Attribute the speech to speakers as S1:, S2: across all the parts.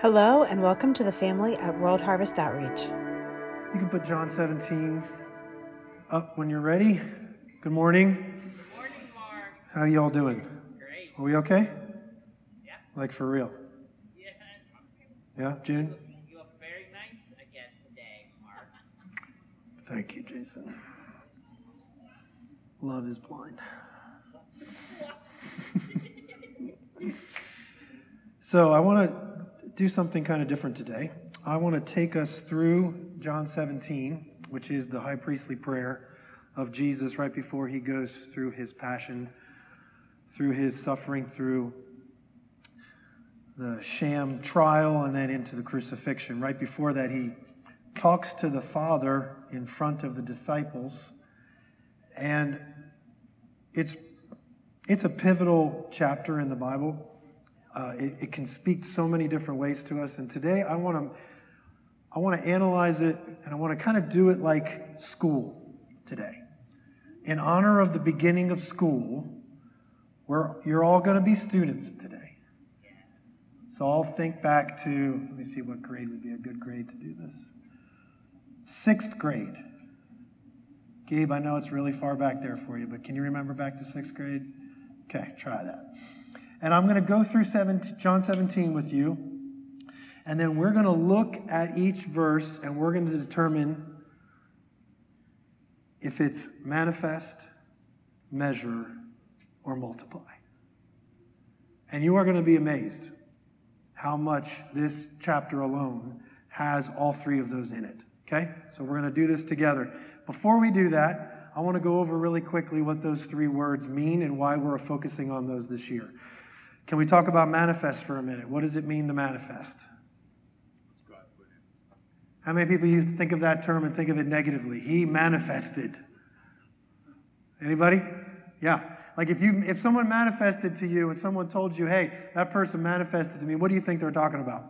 S1: Hello, and welcome to the family at World Harvest Outreach.
S2: You can put John 17 up when you're ready. Good morning.
S3: Good morning, Mark.
S2: How y'all doing?
S3: Great.
S2: Are we okay?
S3: Yeah.
S2: Like for real?
S3: Yeah.
S2: Yeah, June?
S3: You look very nice again today, Mark.
S2: Thank you, Jason. Love is blind. so I want to do something kind of different today. I want to take us through John 17, which is the high priestly prayer of Jesus right before he goes through his passion, through his suffering, through the sham trial, and then into the crucifixion. Right before that, he talks to the Father in front of the disciples. And it's, it's a pivotal chapter in the Bible. Uh, it, it, can speak so many different ways to us. And today I want to I want to analyze it and I want to kind of do it like school today. In honor of the beginning of school, where you're all going to be students today. So I'll think back to, let me see what grade would be a good grade to do this. Sixth grade. Gabe, I know it's really far back there for you, but can you remember back to sixth grade? Okay, try that. And I'm going to go through 17, John 17 with you. And then we're going to look at each verse and we're going to determine if it's manifest, measure, or multiply. And you are going to be amazed how much this chapter alone has all three of those in it. Okay? So we're going to do this together. Before we do that, I want to go over really quickly what those three words mean and why we're focusing on those this year. Can we talk about manifest for a minute? What does it mean to manifest? How many people used to think of that term and think of it negatively? He manifested. Anybody? Yeah. Like if you if someone manifested to you and someone told you, "Hey, that person manifested to me," what do you think they're talking about?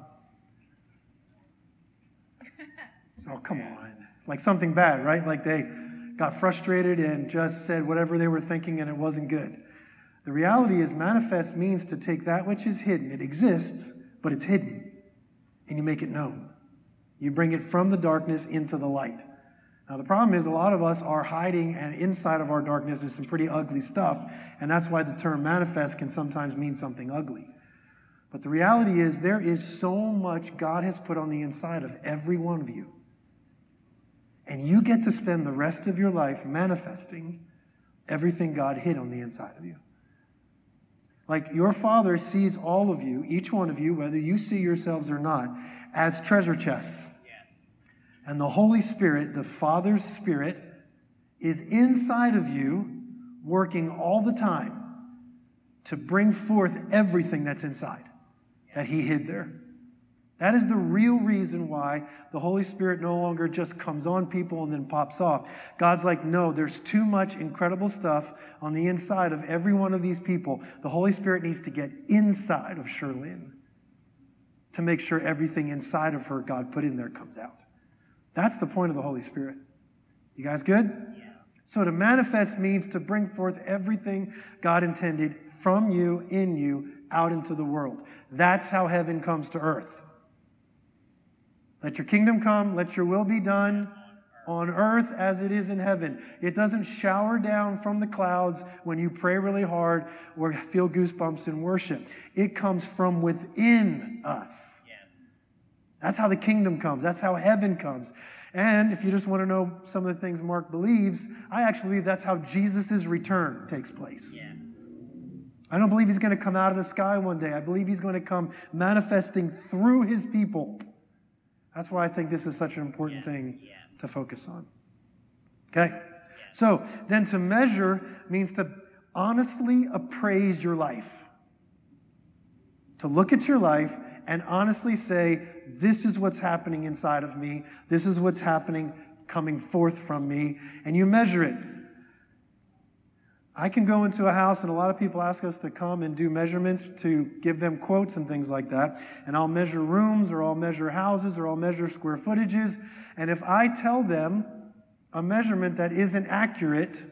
S2: oh, come on. Like something bad, right? Like they got frustrated and just said whatever they were thinking and it wasn't good. The reality is, manifest means to take that which is hidden. It exists, but it's hidden, and you make it known. You bring it from the darkness into the light. Now, the problem is, a lot of us are hiding, and inside of our darkness is some pretty ugly stuff, and that's why the term manifest can sometimes mean something ugly. But the reality is, there is so much God has put on the inside of every one of you. And you get to spend the rest of your life manifesting everything God hid on the inside of you. Like your Father sees all of you, each one of you, whether you see yourselves or not, as treasure chests. And the Holy Spirit, the Father's Spirit, is inside of you, working all the time to bring forth everything that's inside that He hid there. That is the real reason why the Holy Spirit no longer just comes on people and then pops off. God's like, no, there's too much incredible stuff on the inside of every one of these people. The Holy Spirit needs to get inside of Sherlyn to make sure everything inside of her God put in there comes out. That's the point of the Holy Spirit. You guys good? Yeah. So to manifest means to bring forth everything God intended from you, in you, out into the world. That's how heaven comes to earth. Let your kingdom come, let your will be done on earth as it is in heaven. It doesn't shower down from the clouds when you pray really hard or feel goosebumps in worship. It comes from within us. That's how the kingdom comes. That's how heaven comes. And if you just want to know some of the things Mark believes, I actually believe that's how Jesus' return takes place. Yeah. I don't believe he's going to come out of the sky one day. I believe he's going to come manifesting through his people. That's why I think this is such an important yeah. thing yeah. to focus on. Okay? Yeah. So, then to measure means to honestly appraise your life. To look at your life and honestly say, this is what's happening inside of me, this is what's happening coming forth from me, and you measure it. I can go into a house, and a lot of people ask us to come and do measurements to give them quotes and things like that. And I'll measure rooms, or I'll measure houses, or I'll measure square footages. And if I tell them a measurement that isn't accurate,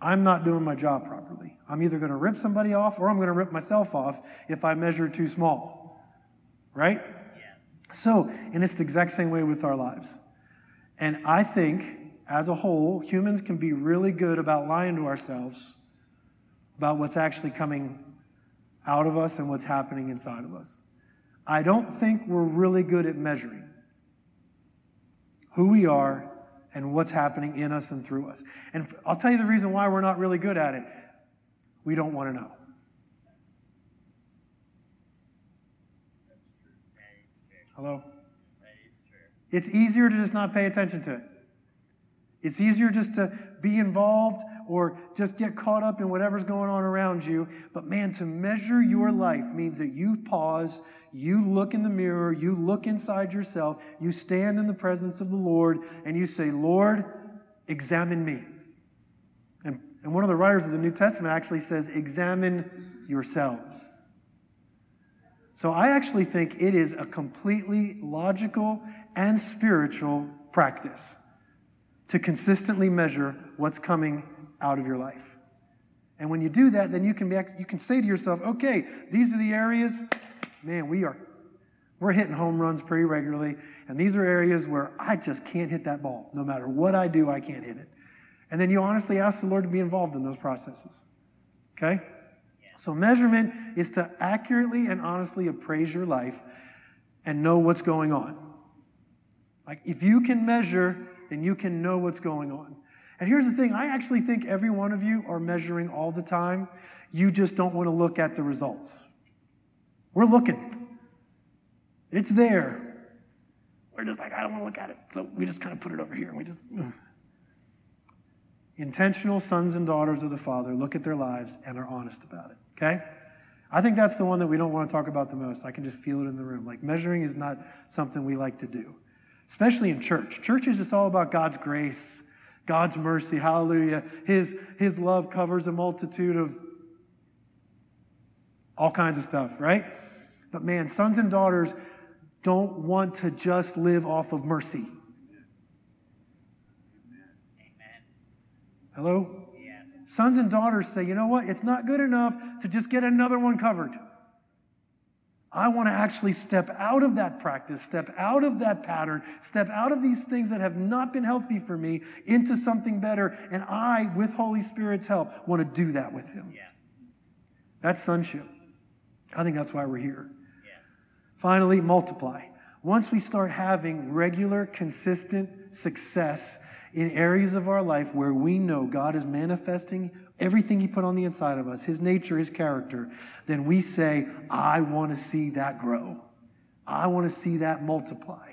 S2: I'm not doing my job properly. I'm either going to rip somebody off or I'm going to rip myself off if I measure too small. Right?
S3: Yeah.
S2: So, and it's the exact same way with our lives. And I think, as a whole, humans can be really good about lying to ourselves about what's actually coming out of us and what's happening inside of us. I don't think we're really good at measuring who we are and what's happening in us and through us. And I'll tell you the reason why we're not really good at it. We don't want to know.
S3: That is true.
S2: Hello?
S3: That is true.
S2: It's easier to just not pay attention to it. It's easier just to be involved or just get caught up in whatever's going on around you. But man, to measure your life means that you pause, you look in the mirror, you look inside yourself, you stand in the presence of the Lord, and you say, Lord, examine me. And, and one of the writers of the New Testament actually says, examine yourselves. So I actually think it is a completely logical and spiritual practice to consistently measure what's coming out of your life. And when you do that, then you can be, you can say to yourself, okay, these are the areas, man, we are we're hitting home runs pretty regularly, and these are areas where I just can't hit that ball. No matter what I do, I can't hit it. And then you honestly ask the Lord to be involved in those processes. Okay? So measurement is to accurately and honestly appraise your life and know what's going on. Like if you can measure, then you can know what's going on. And here's the thing I actually think every one of you are measuring all the time. You just don't want to look at the results. We're looking, it's there. We're just like, I don't want to look at it. So we just kind of put it over here and we just. Intentional sons and daughters of the Father look at their lives and are honest about it. Okay? I think that's the one that we don't want to talk about the most. I can just feel it in the room. Like measuring is not something we like to do, especially in church. Church is just all about God's grace, God's mercy. Hallelujah. His, his love covers a multitude of all kinds of stuff, right? But man, sons and daughters don't want to just live off of mercy.
S3: Amen.
S2: Hello?
S3: Yeah.
S2: Sons and daughters say, you know what? It's not good enough to just get another one covered. I want to actually step out of that practice, step out of that pattern, step out of these things that have not been healthy for me into something better. And I, with Holy Spirit's help, want to do that with Him.
S3: Yeah.
S2: That's sonship. I think that's why we're here.
S3: Yeah.
S2: Finally, multiply. Once we start having regular, consistent success in areas of our life where we know God is manifesting everything He put on the inside of us, His nature, His character, then we say, I want to see that grow. I want to see that multiply.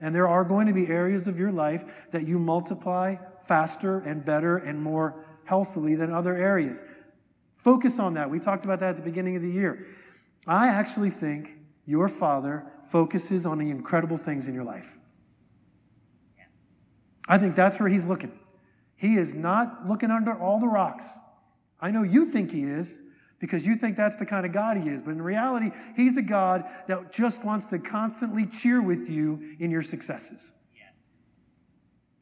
S2: And there are going to be areas of your life that you multiply faster and better and more healthily than other areas. Focus on that. We talked about that at the beginning of the year. I actually think your father focuses on the incredible things in your life. I think that's where he's looking. He is not looking under all the rocks. I know you think he is because you think that's the kind of God he is, but in reality, he's a God that just wants to constantly cheer with you in your successes.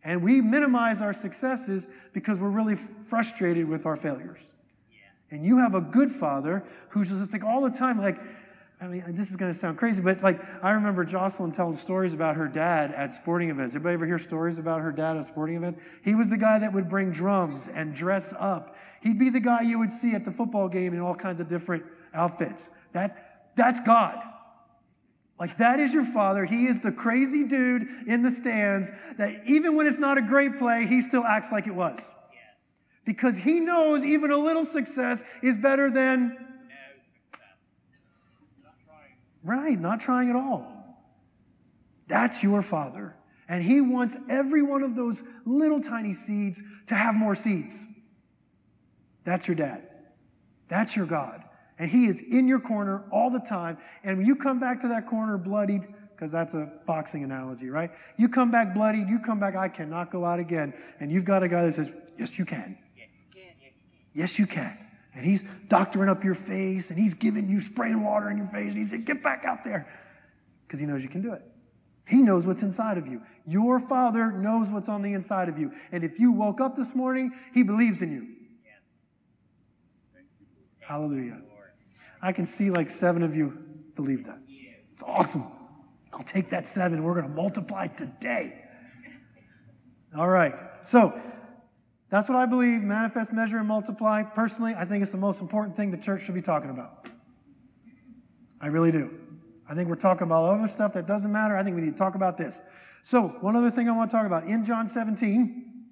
S2: And we minimize our successes because we're really frustrated with our failures.
S3: Yeah.
S2: And you have a good father who's just like all the time, like, I mean, this is going to sound crazy, but like, I remember Jocelyn telling stories about her dad at sporting events. Everybody ever hear stories about her dad at sporting events? He was the guy that would bring drums and dress up. He'd be the guy you would see at the football game in all kinds of different outfits. That's, that's God. Like, that is your father. He is the crazy dude in the stands that even when it's not a great play, he still acts like it was. Because he knows even a little success is better than Right, not trying at all. That's your father. And he wants every one of those little tiny seeds to have more seeds. That's your dad. That's your God. And he is in your corner all the time. And when you come back to that corner bloodied, because that's a boxing analogy, right? You come back bloodied, you come back, I cannot go out again. And you've got a guy that says, Yes, you can.
S3: Yeah, you can. Yeah, you can.
S2: Yes, you can. And he's doctoring up your face and he's giving you spraying water in your face. And he said, Get back out there. Because he knows you can do it. He knows what's inside of you. Your Father knows what's on the inside of you. And if you woke up this morning, He believes in you. Hallelujah. I can see like seven of you believe that. It's awesome. I'll take that seven. We're going to multiply today. All right. So that's what I believe manifest, measure, and multiply. Personally, I think it's the most important thing the church should be talking about. I really do. I think we're talking about other stuff that doesn't matter. I think we need to talk about this. So, one other thing I want to talk about in John 17,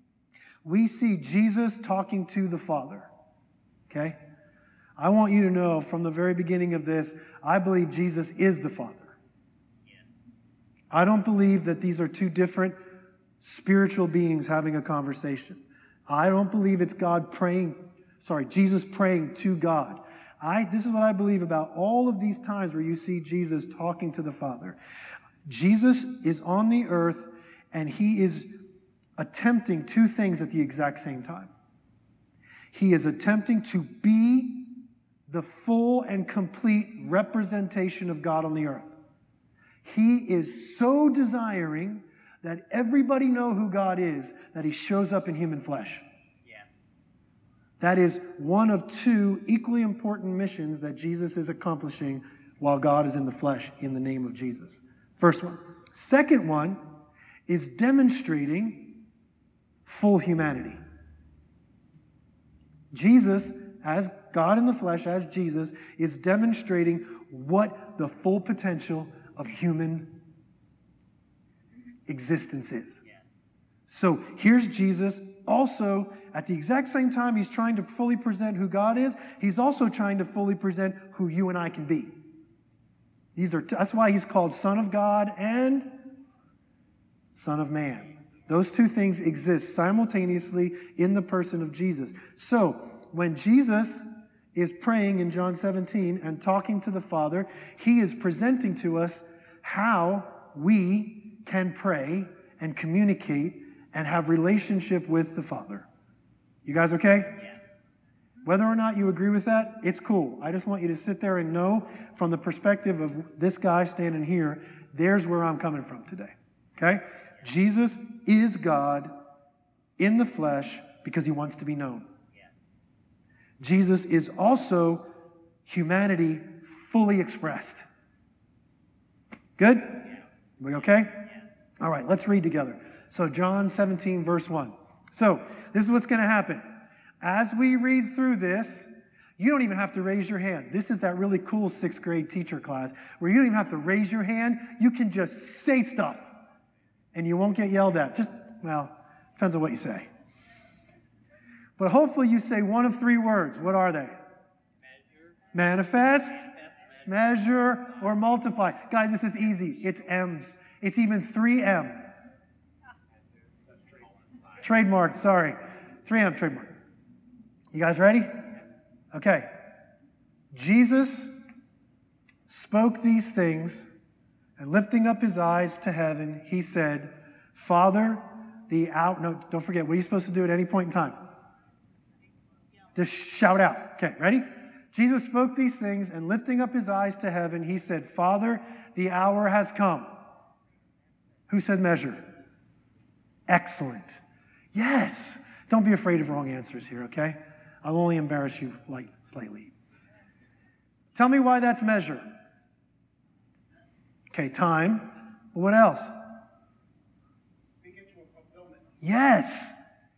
S2: we see Jesus talking to the Father. Okay? I want you to know from the very beginning of this, I believe Jesus is the Father. I don't believe that these are two different spiritual beings having a conversation. I don't believe it's God praying, sorry, Jesus praying to God. I, this is what I believe about all of these times where you see Jesus talking to the Father. Jesus is on the earth and he is attempting two things at the exact same time. He is attempting to be the full and complete representation of God on the earth. He is so desiring that everybody know who God is that he shows up in human flesh. That is one of two equally important missions that Jesus is accomplishing while God is in the flesh in the name of Jesus. First one. Second one is demonstrating full humanity. Jesus, as God in the flesh, as Jesus, is demonstrating what the full potential of human existence is. So here's Jesus also at the exact same time he's trying to fully present who God is, he's also trying to fully present who you and I can be. These are that's why he's called Son of God and Son of Man. Those two things exist simultaneously in the person of Jesus. So, when Jesus is praying in John 17 and talking to the Father, he is presenting to us how we can pray and communicate and have relationship with the Father. You guys okay? Yeah. Whether or not you agree with that, it's cool. I just want you to sit there and know from the perspective of this guy standing here, there's where I'm coming from today. Okay? Jesus is God in the flesh because he wants to be known. Yeah. Jesus is also humanity fully expressed. Good? Yeah. We okay? All right, let's read together. So, John 17, verse 1. So, this is what's going to happen. As we read through this, you don't even have to raise your hand. This is that really cool sixth grade teacher class where you don't even have to raise your hand. You can just say stuff and you won't get yelled at. Just, well, depends on what you say. But hopefully you say one of three words. What are they? Measure. Manifest, measure, or multiply. Guys, this is easy. It's M's. It's even 3M. Trademark, sorry. 3M trademark. You guys ready? Okay. Jesus spoke these things, and lifting up his eyes to heaven, he said, Father, the out. No, don't forget, what are you supposed to do at any point in time? Just shout out. Okay, ready? Jesus spoke these things, and lifting up his eyes to heaven, he said, Father, the hour has come. Who said measure? Excellent. Yes. Don't be afraid of wrong answers here, okay? I'll only embarrass you light, slightly. Tell me why that's measure. Okay, time. What else? Yes.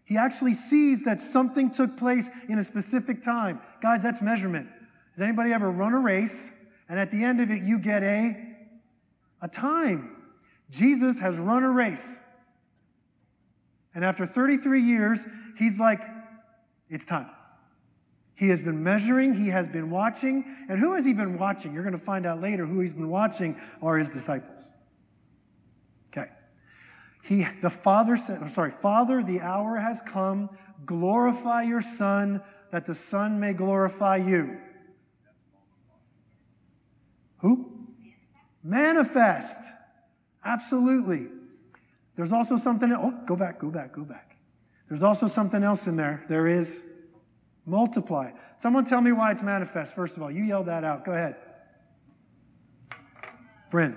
S2: He actually sees that something took place in a specific time. Guys, that's measurement. Has anybody ever run a race and at the end of it you get a a time? Jesus has run a race. And after 33 years, he's like, it's time. He has been measuring, he has been watching. And who has he been watching? You're going to find out later who he's been watching are his disciples. Okay. He, the Father said, I'm sorry, Father, the hour has come. Glorify your Son, that the Son may glorify you. Who? Manifest. Absolutely. There's also something, oh, go back, go back, go back. There's also something else in there. There is multiply. Someone tell me why it's manifest, first of all. You yelled that out. Go ahead. Bryn.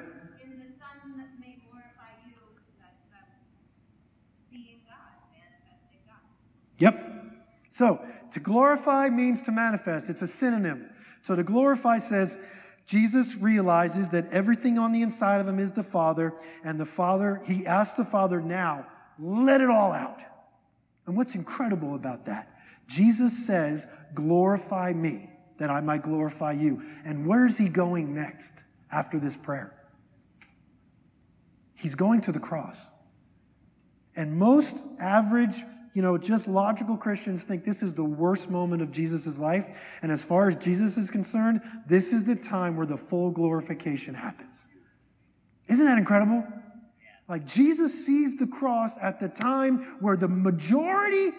S2: Yep. So, to glorify means to manifest. It's a synonym. So, to glorify says, Jesus realizes that everything on the inside of him is the Father, and the Father, he asks the Father now, let it all out. And what's incredible about that? Jesus says, glorify me, that I might glorify you. And where's he going next after this prayer? He's going to the cross. And most average, you know, just logical Christians think this is the worst moment of Jesus' life. And as far as Jesus is concerned, this is the time where the full glorification happens. Isn't that incredible? Like Jesus sees the cross at the time where the majority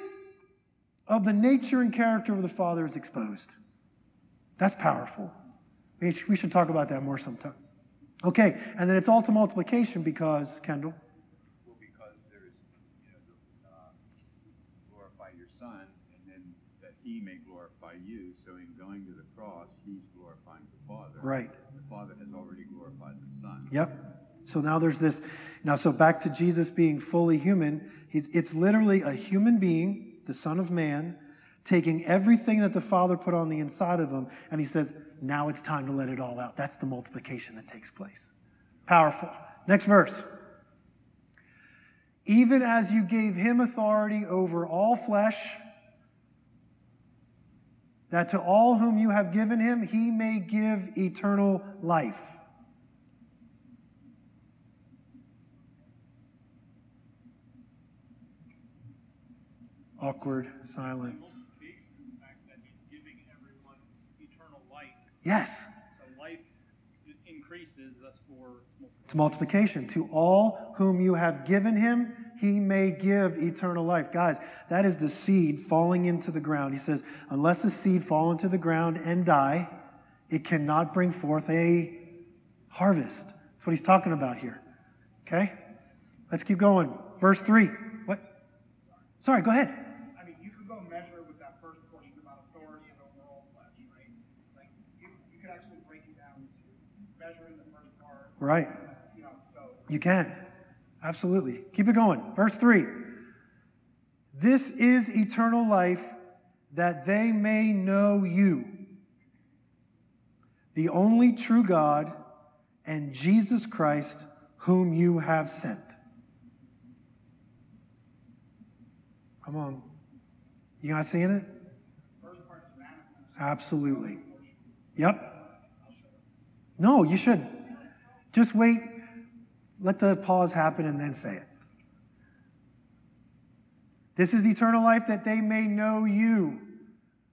S2: of the nature and character of the Father is exposed. That's powerful. We should talk about that more sometime. Okay, and then it's all to multiplication because, Kendall.
S4: Well, because there's, you know, the, uh, glorify your Son, and then that He may glorify you. So in going to the cross, He's glorifying the Father.
S2: Right.
S4: The Father has already glorified the Son.
S2: Yep. So now there's this. Now, so back to Jesus being fully human. He's, it's literally a human being, the Son of Man, taking everything that the Father put on the inside of him, and he says, now it's time to let it all out. That's the multiplication that takes place. Powerful. Next verse. Even as you gave him authority over all flesh, that to all whom you have given him, he may give eternal life. Awkward silence. Yes.
S3: So life increases, thus for
S2: It's multiplication. To all whom you have given him, he may give eternal life. Guys, that is the seed falling into the ground. He says, unless a seed fall into the ground and die, it cannot bring forth a harvest. That's what he's talking about here. Okay? Let's keep going. Verse 3. What? Sorry, go ahead.
S5: I mean, you could go measure with that first portion about authority and overall flesh, right? Like, you, you could actually break it down to measuring the first part.
S2: Right.
S5: You know, so
S2: You can. Absolutely. Keep it going. Verse 3. This is eternal life, that they may know you, the only true God, and Jesus Christ, whom you have sent. Come on. You guys seeing it? Absolutely. Yep. No, you should. Just wait. Let the pause happen and then say it. This is eternal life that they may know you,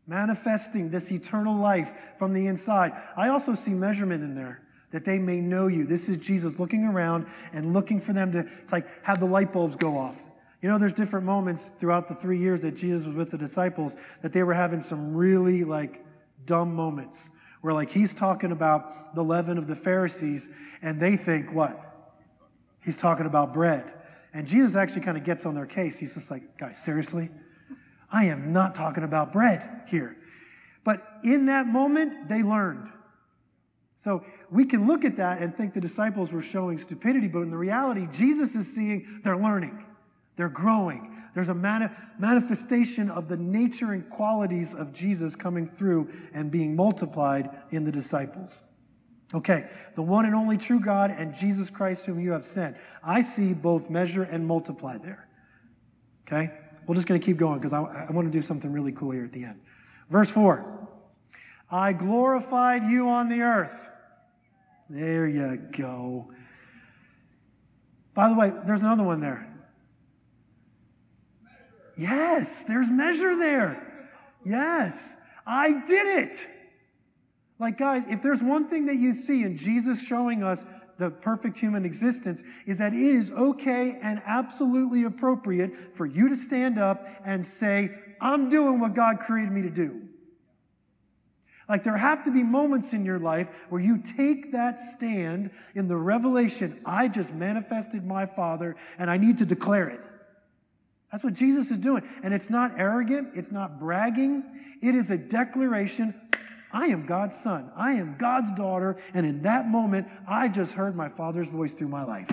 S2: manifesting this eternal life from the inside. I also see measurement in there that they may know you. This is Jesus looking around and looking for them to, to like have the light bulbs go off. You know, there's different moments throughout the three years that Jesus was with the disciples that they were having some really like dumb moments where like he's talking about the leaven of the Pharisees and they think what? He's talking about bread. And Jesus actually kind of gets on their case. He's just like, guys, seriously? I am not talking about bread here. But in that moment, they learned. So we can look at that and think the disciples were showing stupidity, but in the reality, Jesus is seeing they're learning, they're growing. There's a mani- manifestation of the nature and qualities of Jesus coming through and being multiplied in the disciples. Okay, the one and only true God and Jesus Christ, whom you have sent. I see both measure and multiply there. Okay, we're just going to keep going because I, I want to do something really cool here at the end. Verse 4 I glorified you on the earth. There you go. By the way, there's another one there. Yes, there's measure there. Yes, I did it. Like, guys, if there's one thing that you see in Jesus showing us the perfect human existence, is that it is okay and absolutely appropriate for you to stand up and say, I'm doing what God created me to do. Like, there have to be moments in your life where you take that stand in the revelation I just manifested my Father and I need to declare it. That's what Jesus is doing. And it's not arrogant, it's not bragging, it is a declaration I am God's son, I am God's daughter, and in that moment, I just heard my Father's voice through my life.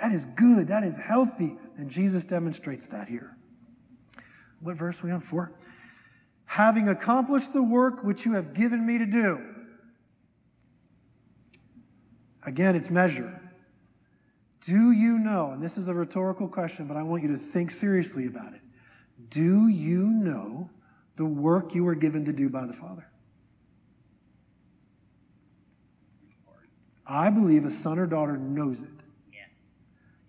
S2: That is good, that is healthy, and Jesus demonstrates that here. what verse we on? Four. Having accomplished the work which you have given me to do. Again, it's measure. Do you know, and this is a rhetorical question, but I want you to think seriously about it. Do you know the work you were given to do by the Father? I believe a son or daughter knows it.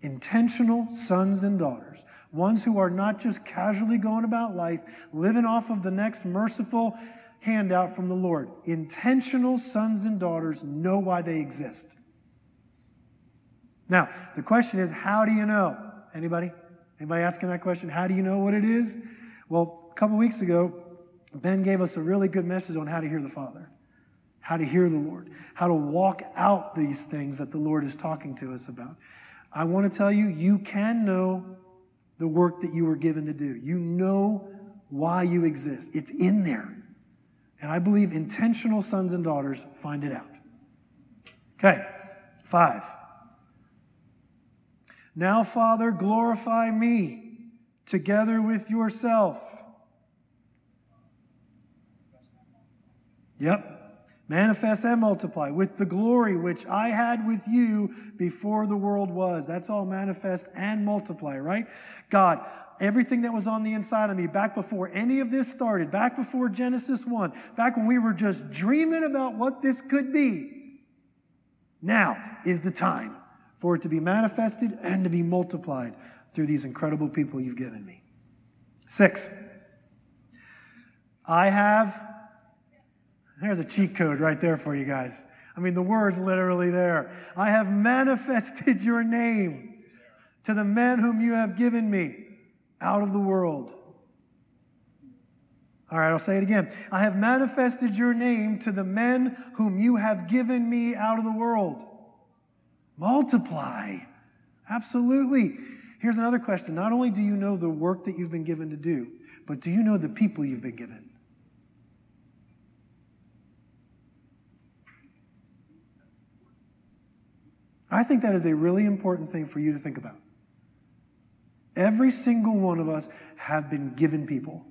S2: Intentional sons and daughters, ones who are not just casually going about life, living off of the next merciful handout from the Lord. Intentional sons and daughters know why they exist. Now, the question is, how do you know? Anybody? Anybody asking that question? How do you know what it is? Well, couple weeks ago, Ben gave us a really good message on how to hear the Father, how to hear the Lord, how to walk out these things that the Lord is talking to us about. I want to tell you, you can know the work that you were given to do. You know why you exist. It's in there. And I believe intentional sons and daughters find it out. Okay, five. Now, Father, glorify me together with yourself. Yep. Manifest and multiply with the glory which I had with you before the world was. That's all manifest and multiply, right? God, everything that was on the inside of me back before any of this started, back before Genesis 1, back when we were just dreaming about what this could be, now is the time for it to be manifested and to be multiplied through these incredible people you've given me. Six, I have, there's a cheat code right there for you guys. I mean, the word's literally there. I have manifested your name to the men whom you have given me out of the world. All right, I'll say it again. I have manifested your name to the men whom you have given me out of the world. Multiply. Absolutely. Here's another question. Not only do you know the work that you've been given to do, but do you know the people you've been given? I think that is a really important thing for you to think about. Every single one of us have been given people.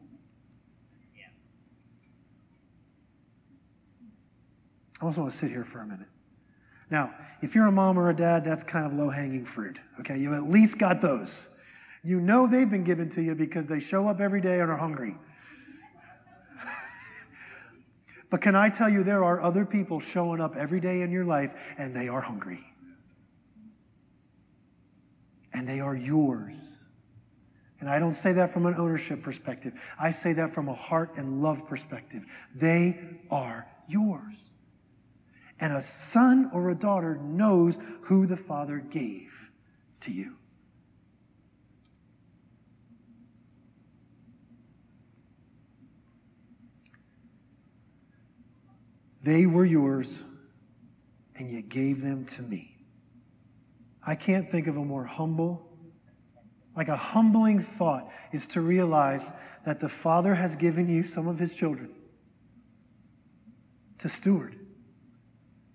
S2: I also want to sit here for a minute. Now, if you're a mom or a dad, that's kind of low hanging fruit. Okay, you've at least got those. You know they've been given to you because they show up every day and are hungry. but can I tell you, there are other people showing up every day in your life and they are hungry. And they are yours. And I don't say that from an ownership perspective, I say that from a heart and love perspective. They are yours. And a son or a daughter knows who the father gave to you. They were yours, and you gave them to me. I can't think of a more humble, like a humbling thought is to realize that the Father has given you some of his children to steward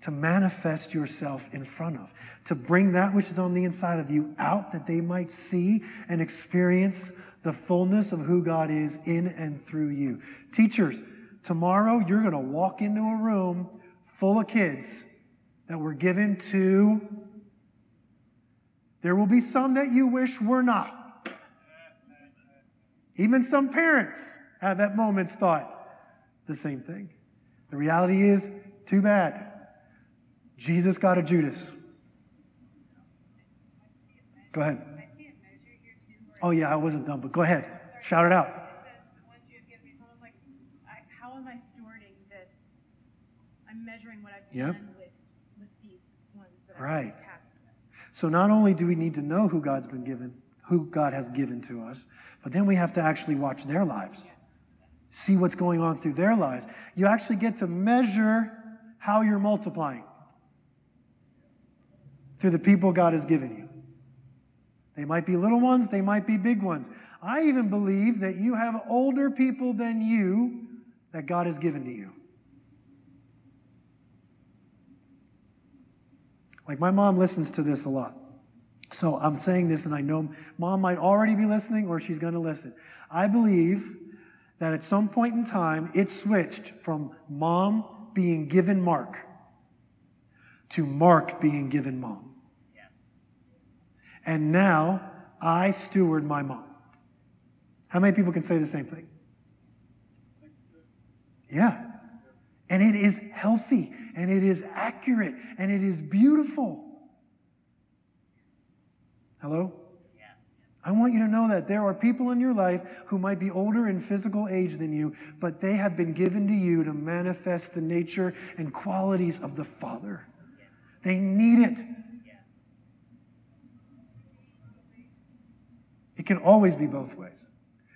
S2: to manifest yourself in front of, to bring that which is on the inside of you out that they might see and experience the fullness of who God is in and through you. Teachers, tomorrow you're going to walk into a room full of kids that were given to. There will be some that you wish were not. Even some parents have at moments thought the same thing. The reality is, too bad. Jesus got a Judas. Go ahead. Oh, yeah, I wasn't done, but go ahead. Shout it out.
S6: How am I stewarding this? I'm measuring what I've
S2: yep.
S6: done with, with these ones that
S2: right. So not only do we need to know who God's been given, who God has given to us, but then we have to actually watch their lives, see what's going on through their lives. You actually get to measure how you're multiplying through the people God has given you. They might be little ones, they might be big ones. I even believe that you have older people than you that God has given to you. Like my mom listens to this a lot. So I'm saying this, and I know mom might already be listening or she's going to listen. I believe that at some point in time, it switched from mom being given Mark to Mark being given mom. And now I steward my mom. How many people can say the same thing? Yeah. And it is healthy and it is accurate and it is beautiful. Hello? I want you to know that there are people in your life who might be older in physical age than you, but they have been given to you to manifest the nature and qualities of the Father. They need it. It can always be both ways.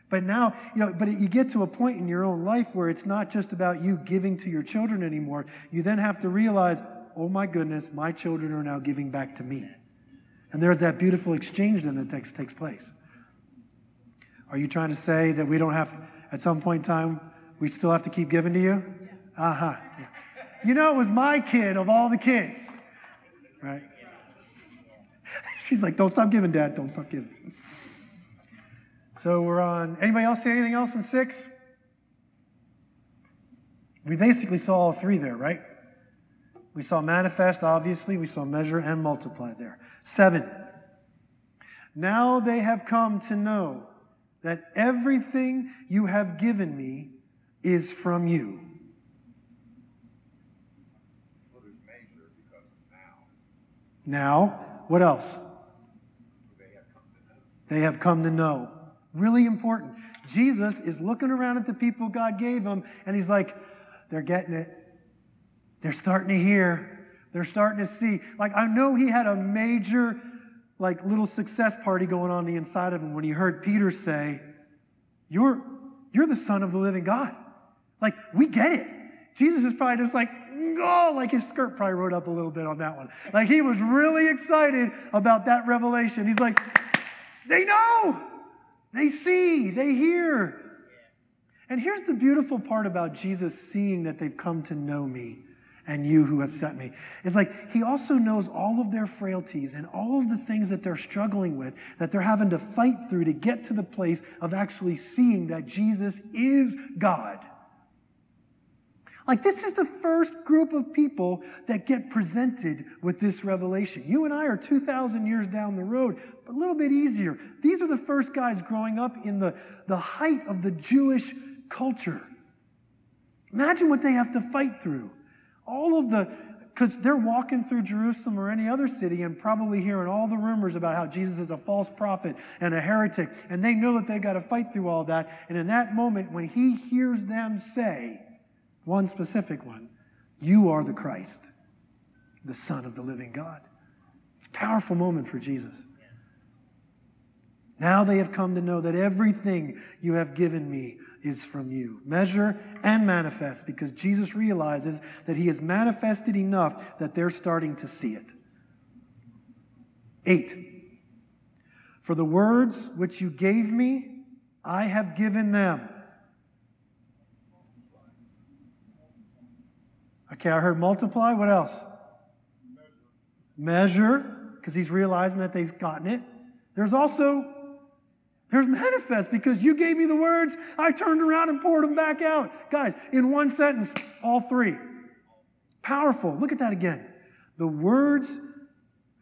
S2: But now, you know, but you get to a point in your own life where it's not just about you giving to your children anymore. You then have to realize, oh my goodness, my children are now giving back to me. And there's that beautiful exchange then that takes, takes place. Are you trying to say that we don't have, at some point in time, we still have to keep giving to you? Uh huh. Yeah. You know, it was my kid of all the kids, right? She's like, don't stop giving, Dad. Don't stop giving. So we're on. Anybody else see anything else in six? We basically saw all three there, right? We saw manifest, obviously. We saw measure and multiply there. Seven. Now they have come to know that everything you have given me is from you.
S4: Well, there's measure because of now.
S2: Now, what else?
S4: They have come to know.
S2: Really important. Jesus is looking around at the people God gave him, and he's like, they're getting it. They're starting to hear. They're starting to see. Like, I know he had a major, like, little success party going on the inside of him when he heard Peter say, You're, you're the Son of the living God. Like, we get it. Jesus is probably just like, oh, like his skirt probably rode up a little bit on that one. Like, he was really excited about that revelation. He's like, they know. They see, they hear. And here's the beautiful part about Jesus seeing that they've come to know me and you who have sent me. It's like he also knows all of their frailties and all of the things that they're struggling with, that they're having to fight through to get to the place of actually seeing that Jesus is God. Like, this is the first group of people that get presented with this revelation. You and I are 2,000 years down the road, but a little bit easier. These are the first guys growing up in the, the height of the Jewish culture. Imagine what they have to fight through. All of the, because they're walking through Jerusalem or any other city and probably hearing all the rumors about how Jesus is a false prophet and a heretic, and they know that they got to fight through all that. And in that moment, when he hears them say, one specific one, you are the Christ, the Son of the living God. It's a powerful moment for Jesus. Now they have come to know that everything you have given me is from you. Measure and manifest, because Jesus realizes that he has manifested enough that they're starting to see it. Eight. For the words which you gave me, I have given them. Okay, I heard multiply. What else? Measure, because he's realizing that they've gotten it. There's also there's manifest because you gave me the words, I turned around and poured them back out. Guys, in one sentence, all three. Powerful. Look at that again. The words,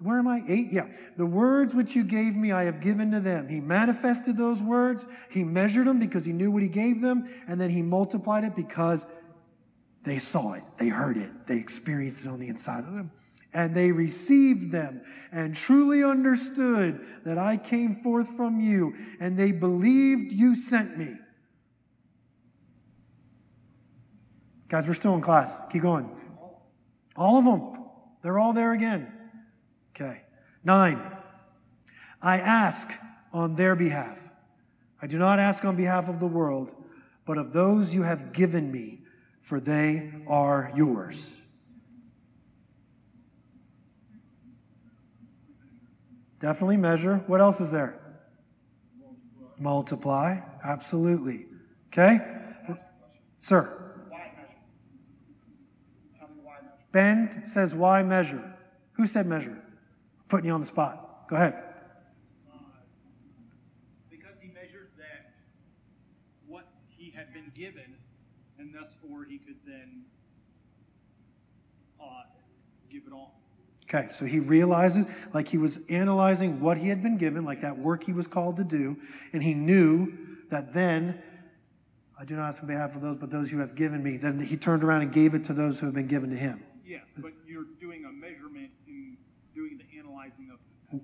S2: where am I? Eight? Yeah. The words which you gave me, I have given to them. He manifested those words. He measured them because he knew what he gave them. And then he multiplied it because they saw it, they heard it, they experienced it on the inside of them and they received them and truly understood that I came forth from you, and they believed you sent me. Guys, we're still in class. Keep going. All of them. They're all there again. Okay. Nine. I ask on their behalf. I do not ask on behalf of the world, but of those you have given me, for they are yours. Definitely measure. What else is there? Multiply. Absolutely. Okay? Sir.
S5: Why measure? Tell me why measure.
S2: Ben says, why measure? Who said measure? Putting you on the spot. Go ahead.
S3: given, and thus for he could then uh, give it on.
S2: Okay, so he realizes, like he was analyzing what he had been given, like that work he was called to do, and he knew that then, I do not ask on behalf of those, but those who have given me. Then he turned around and gave it to those who have been given to him.
S3: Yes, but you're doing a measurement in doing the analyzing of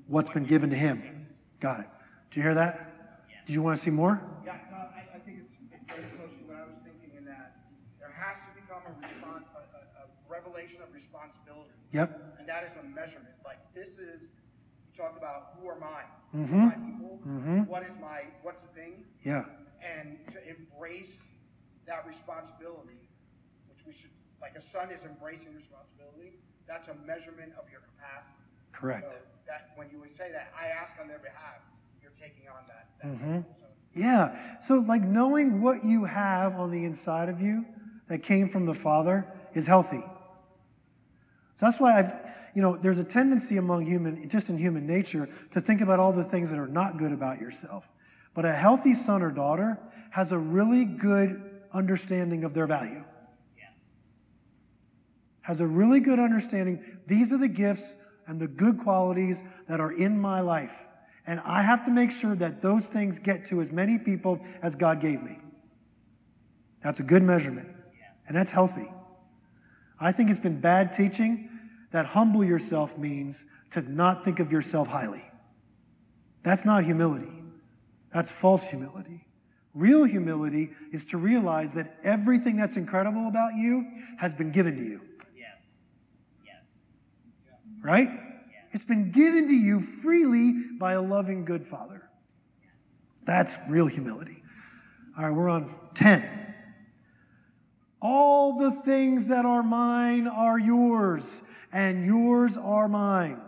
S2: What's been given to him. Got it. Did you hear that? Did you want to see more?
S5: Yeah, no, I, I think it's, it's very close to what I was thinking in that there has to become a response, a, a, a revelation of responsibility.
S2: Yep.
S5: And that is a measurement. Like this is, you talk about who are mine?
S2: Mhm.
S5: My people?
S2: Mhm.
S5: What is my, what's the thing?
S2: Yeah.
S5: And to embrace that responsibility, which we should, like a son is embracing responsibility, that's a measurement of your capacity.
S2: Correct.
S5: So that, when you would say that, I ask on their behalf, you're taking on that. that
S2: Mhm.
S5: so.
S2: Yeah. So, like, knowing what you have on the inside of you that came from the Father is healthy. So that's why I've, you know, there's a tendency among human, just in human nature, to think about all the things that are not good about yourself. But a healthy son or daughter has a really good understanding of their value. Has a really good understanding. These are the gifts and the good qualities that are in my life. And I have to make sure that those things get to as many people as God gave me. That's a good measurement. And that's healthy. I think it's been bad teaching that humble yourself means to not think of yourself highly. That's not humility. That's false humility. Real humility is to realize that everything that's incredible about you has been given to you. Right? It's been given to you freely by a loving good father. That's real humility. All right, we're on 10. All the things that are mine are yours, and yours are mine.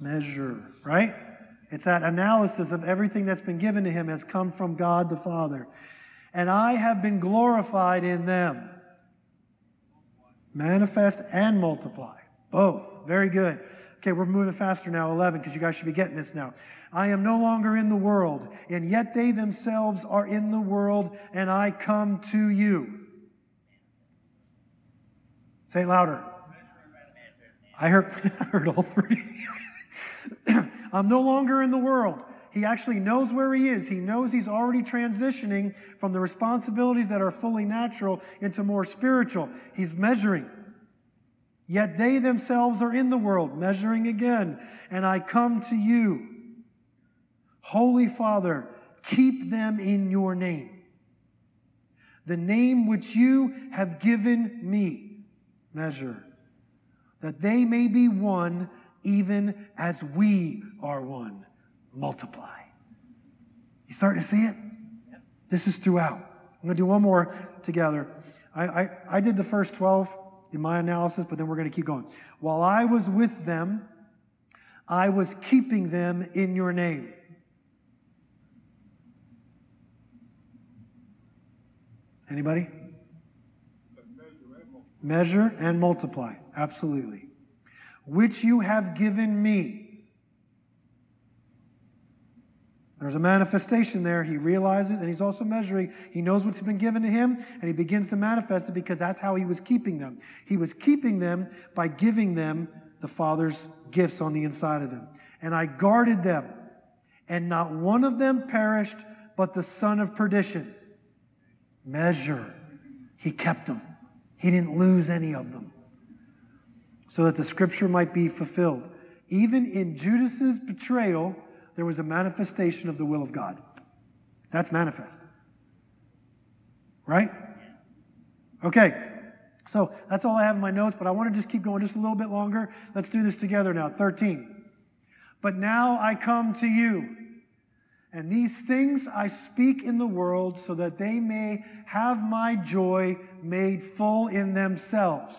S2: Measure, right? It's that analysis of everything that's been given to him has come from God the Father. And I have been glorified in them. Manifest and multiply. Both. Very good. Okay, we're moving faster now, 11, because you guys should be getting this now. I am no longer in the world, and yet they themselves are in the world, and I come to you. Say it louder. I heard, I heard all three. I'm no longer in the world. He actually knows where he is. He knows he's already transitioning from the responsibilities that are fully natural into more spiritual. He's measuring. Yet they themselves are in the world, measuring again. And I come to you. Holy Father, keep them in your name. The name which you have given me. Measure. That they may be one even as we are one. Multiply. You starting to see it? This is throughout. I'm going to do one more together. I, I, I did the first 12 in my analysis, but then we're going to keep going. While I was with them, I was keeping them in your name. Anybody? Measure and multiply. Absolutely. Which you have given me. There's a manifestation there. He realizes, and he's also measuring. He knows what's been given to him, and he begins to manifest it because that's how he was keeping them. He was keeping them by giving them the Father's gifts on the inside of them. And I guarded them, and not one of them perished, but the son of perdition. Measure. He kept them, he didn't lose any of them. So that the scripture might be fulfilled. Even in Judas's betrayal, there was a manifestation of the will of God. That's manifest. Right? Okay. So that's all I have in my notes, but I want to just keep going just a little bit longer. Let's do this together now. 13. But now I come to you, and these things I speak in the world so that they may have my joy made full in themselves.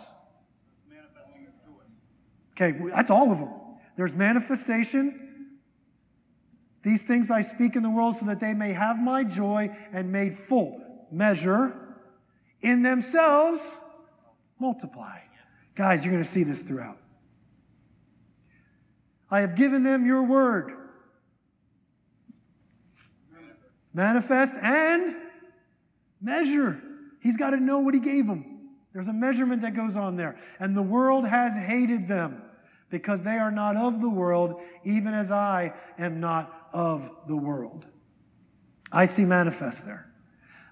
S2: Okay, that's all of them. There's manifestation. These things I speak in the world so that they may have my joy and made full measure in themselves multiply. Guys, you're going to see this throughout. I have given them your word. Manifest and measure. He's got to know what he gave them. There's a measurement that goes on there. And the world has hated them because they are not of the world, even as I am not of the world. I see manifest there.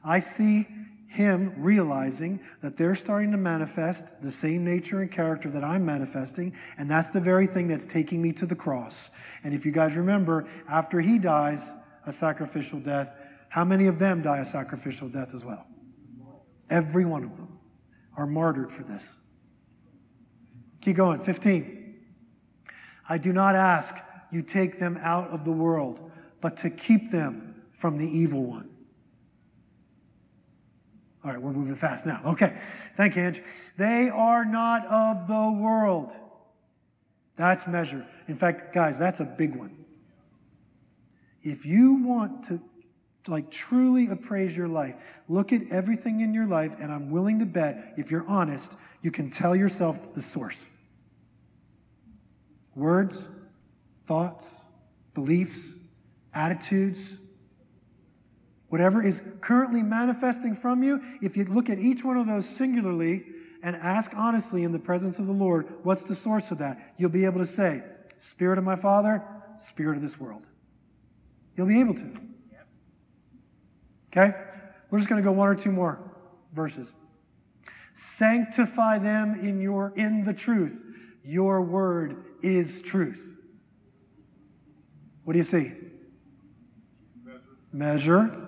S2: I see him realizing that they're starting to manifest the same nature and character that I'm manifesting, and that's the very thing that's taking me to the cross. And if you guys remember, after he dies a sacrificial death, how many of them die a sacrificial death as well? Every one of them are martyred for this. Keep going. 15. I do not ask you take them out of the world, but to keep them from the evil one. All right, we're moving fast now. Okay. Thank you, Ange. They are not of the world. That's measure. In fact, guys, that's a big one. If you want to like truly appraise your life, look at everything in your life, and I'm willing to bet, if you're honest, you can tell yourself the source. Words, thoughts, beliefs, attitudes, whatever is currently manifesting from you, if you look at each one of those singularly and ask honestly in the presence of the Lord, what's the source of that? You'll be able to say, Spirit of my Father, Spirit of this world. You'll be able to. Okay? We're just going to go one or two more verses. Sanctify them in your in the truth. Your word is truth. What do you see? Measure. Measure.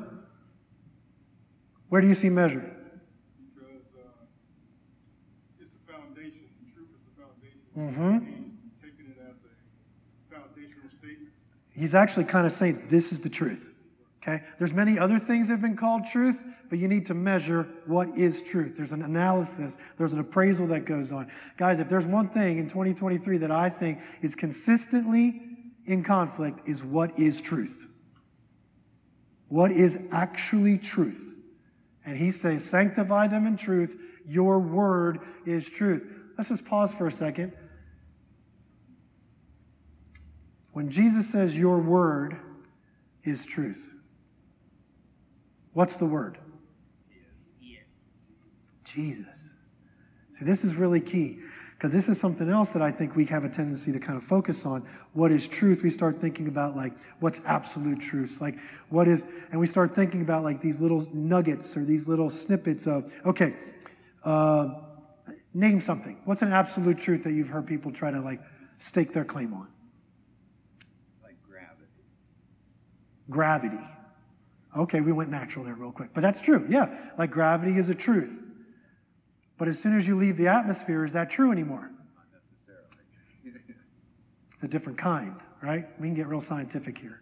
S2: Where do you see measure?
S3: Because uh, it's the foundation. The truth is the foundation.
S2: Mm-hmm.
S3: Taking it as a foundational statement.
S2: He's actually kind of saying this is the truth. Okay? There's many other things that have been called truth, but you need to measure what is truth. There's an analysis, there's an appraisal that goes on. Guys, if there's one thing in 2023 that I think is consistently in conflict is what is truth? What is actually truth? And he says, Sanctify them in truth. Your word is truth. Let's just pause for a second. When Jesus says, Your word is truth, what's the word? Jesus. See, this is really key because this is something else that I think we have a tendency to kind of focus on. What is truth? We start thinking about like what's absolute truth, like what is, and we start thinking about like these little nuggets or these little snippets of okay, uh, name something. What's an absolute truth that you've heard people try to like stake their claim on?
S4: Like gravity.
S2: Gravity. Okay, we went natural there real quick, but that's true. Yeah, like gravity is a truth. But as soon as you leave the atmosphere, is that true anymore?
S4: Not necessarily.
S2: It's a different kind, right? We can get real scientific here.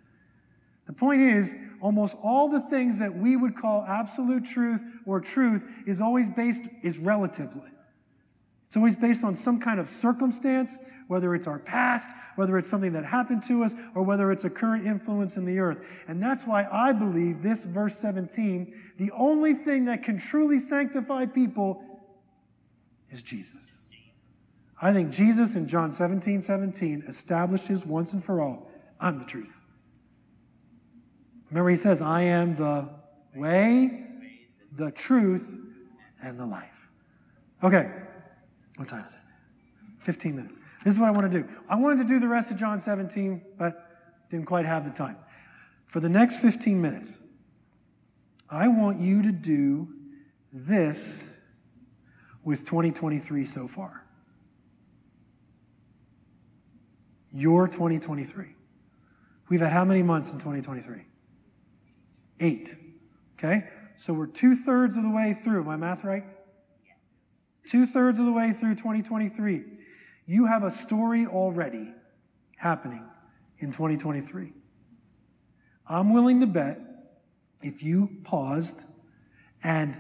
S2: The point is, almost all the things that we would call absolute truth or truth is always based, is relatively. It's always based on some kind of circumstance, whether it's our past, whether it's something that happened to us, or whether it's a current influence in the earth. And that's why I believe this verse 17, the only thing that can truly sanctify people is Jesus. I think Jesus in John 17 17 establishes once and for all I'm the truth. Remember, he says, I am the way, the truth, and the life. Okay, what time is it? 15 minutes. This is what I want to do. I wanted to do the rest of John 17, but didn't quite have the time. For the next 15 minutes, I want you to do this with 2023 so far? Your 2023. We've had how many months in 2023? Eight. Okay? So we're two thirds of the way through. My math right? Two thirds of the way through 2023. You have a story already happening in 2023. I'm willing to bet if you paused and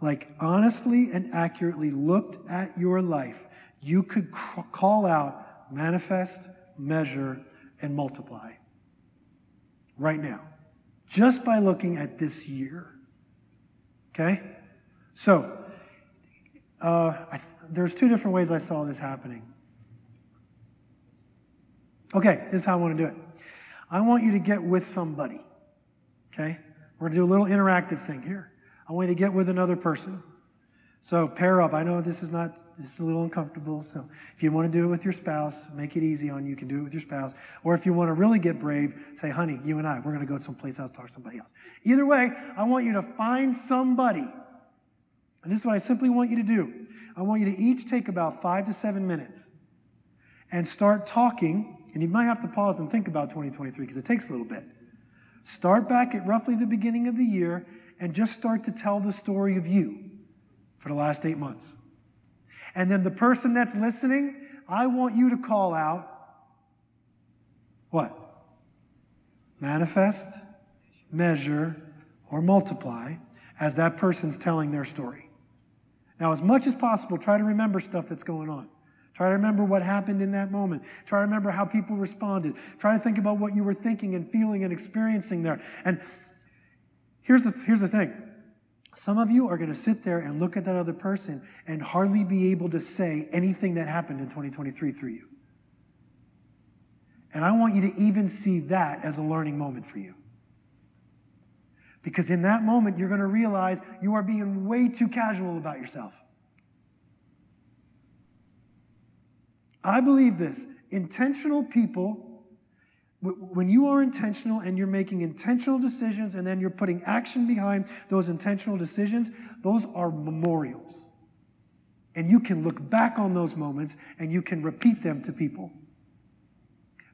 S2: like honestly and accurately looked at your life, you could call out manifest, measure, and multiply right now, just by looking at this year. Okay? So, uh, th- there's two different ways I saw this happening. Okay, this is how I want to do it. I want you to get with somebody. Okay? We're going to do a little interactive thing here. I want you to get with another person. So pair up. I know this is not, this is a little uncomfortable. So if you want to do it with your spouse, make it easy on you. You can do it with your spouse. Or if you want to really get brave, say, honey, you and I, we're going to go to someplace else, talk to somebody else. Either way, I want you to find somebody. And this is what I simply want you to do. I want you to each take about five to seven minutes and start talking. And you might have to pause and think about 2023 because it takes a little bit. Start back at roughly the beginning of the year and just start to tell the story of you for the last eight months. And then the person that's listening, I want you to call out what? Manifest, measure, or multiply as that person's telling their story. Now, as much as possible, try to remember stuff that's going on. Try to remember what happened in that moment. Try to remember how people responded. Try to think about what you were thinking and feeling and experiencing there. And here's the, here's the thing some of you are going to sit there and look at that other person and hardly be able to say anything that happened in 2023 through you. And I want you to even see that as a learning moment for you. Because in that moment, you're going to realize you are being way too casual about yourself. I believe this intentional people, when you are intentional and you're making intentional decisions and then you're putting action behind those intentional decisions, those are memorials. And you can look back on those moments and you can repeat them to people.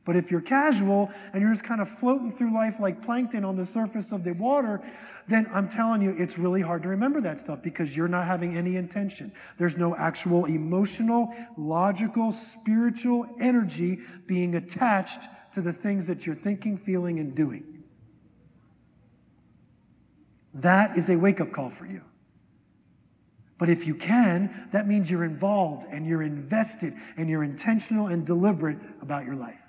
S2: But if you're casual and you're just kind of floating through life like plankton on the surface of the water, then I'm telling you, it's really hard to remember that stuff because you're not having any intention. There's no actual emotional, logical, spiritual energy being attached to the things that you're thinking, feeling, and doing. That is a wake up call for you. But if you can, that means you're involved and you're invested and you're intentional and deliberate about your life.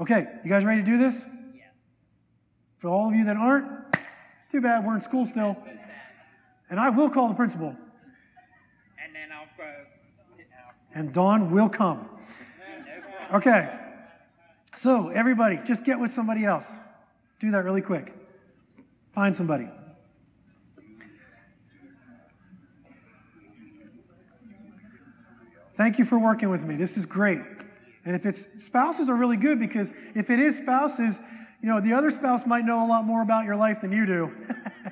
S2: Okay, you guys ready to do this? Yeah. For all of you that aren't, too bad, we're in school still. And I will call the principal.
S7: And then I'll go.
S2: And Dawn will come. Okay. So, everybody, just get with somebody else. Do that really quick. Find somebody. Thank you for working with me. This is great. And if it's spouses are really good because if it is spouses, you know, the other spouse might know a lot more about your life than you do.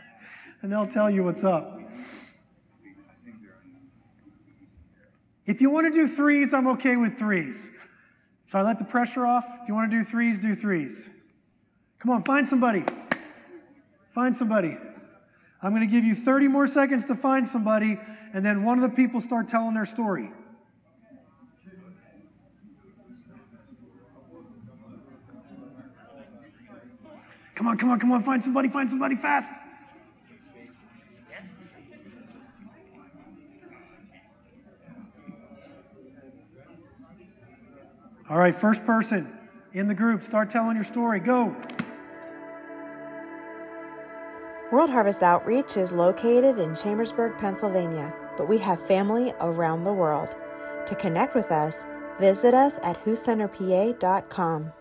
S2: and they'll tell you what's up. If you want to do threes, I'm okay with threes. So I let the pressure off. If you want to do threes, do threes. Come on, find somebody. Find somebody. I'm going to give you 30 more seconds to find somebody, and then one of the people start telling their story. Come on, come on, come on, find somebody, find somebody fast. All right, first person in the group, start telling your story. Go.
S1: World Harvest Outreach is located in Chambersburg, Pennsylvania, but we have family around the world. To connect with us, visit us at whocenterpa.com.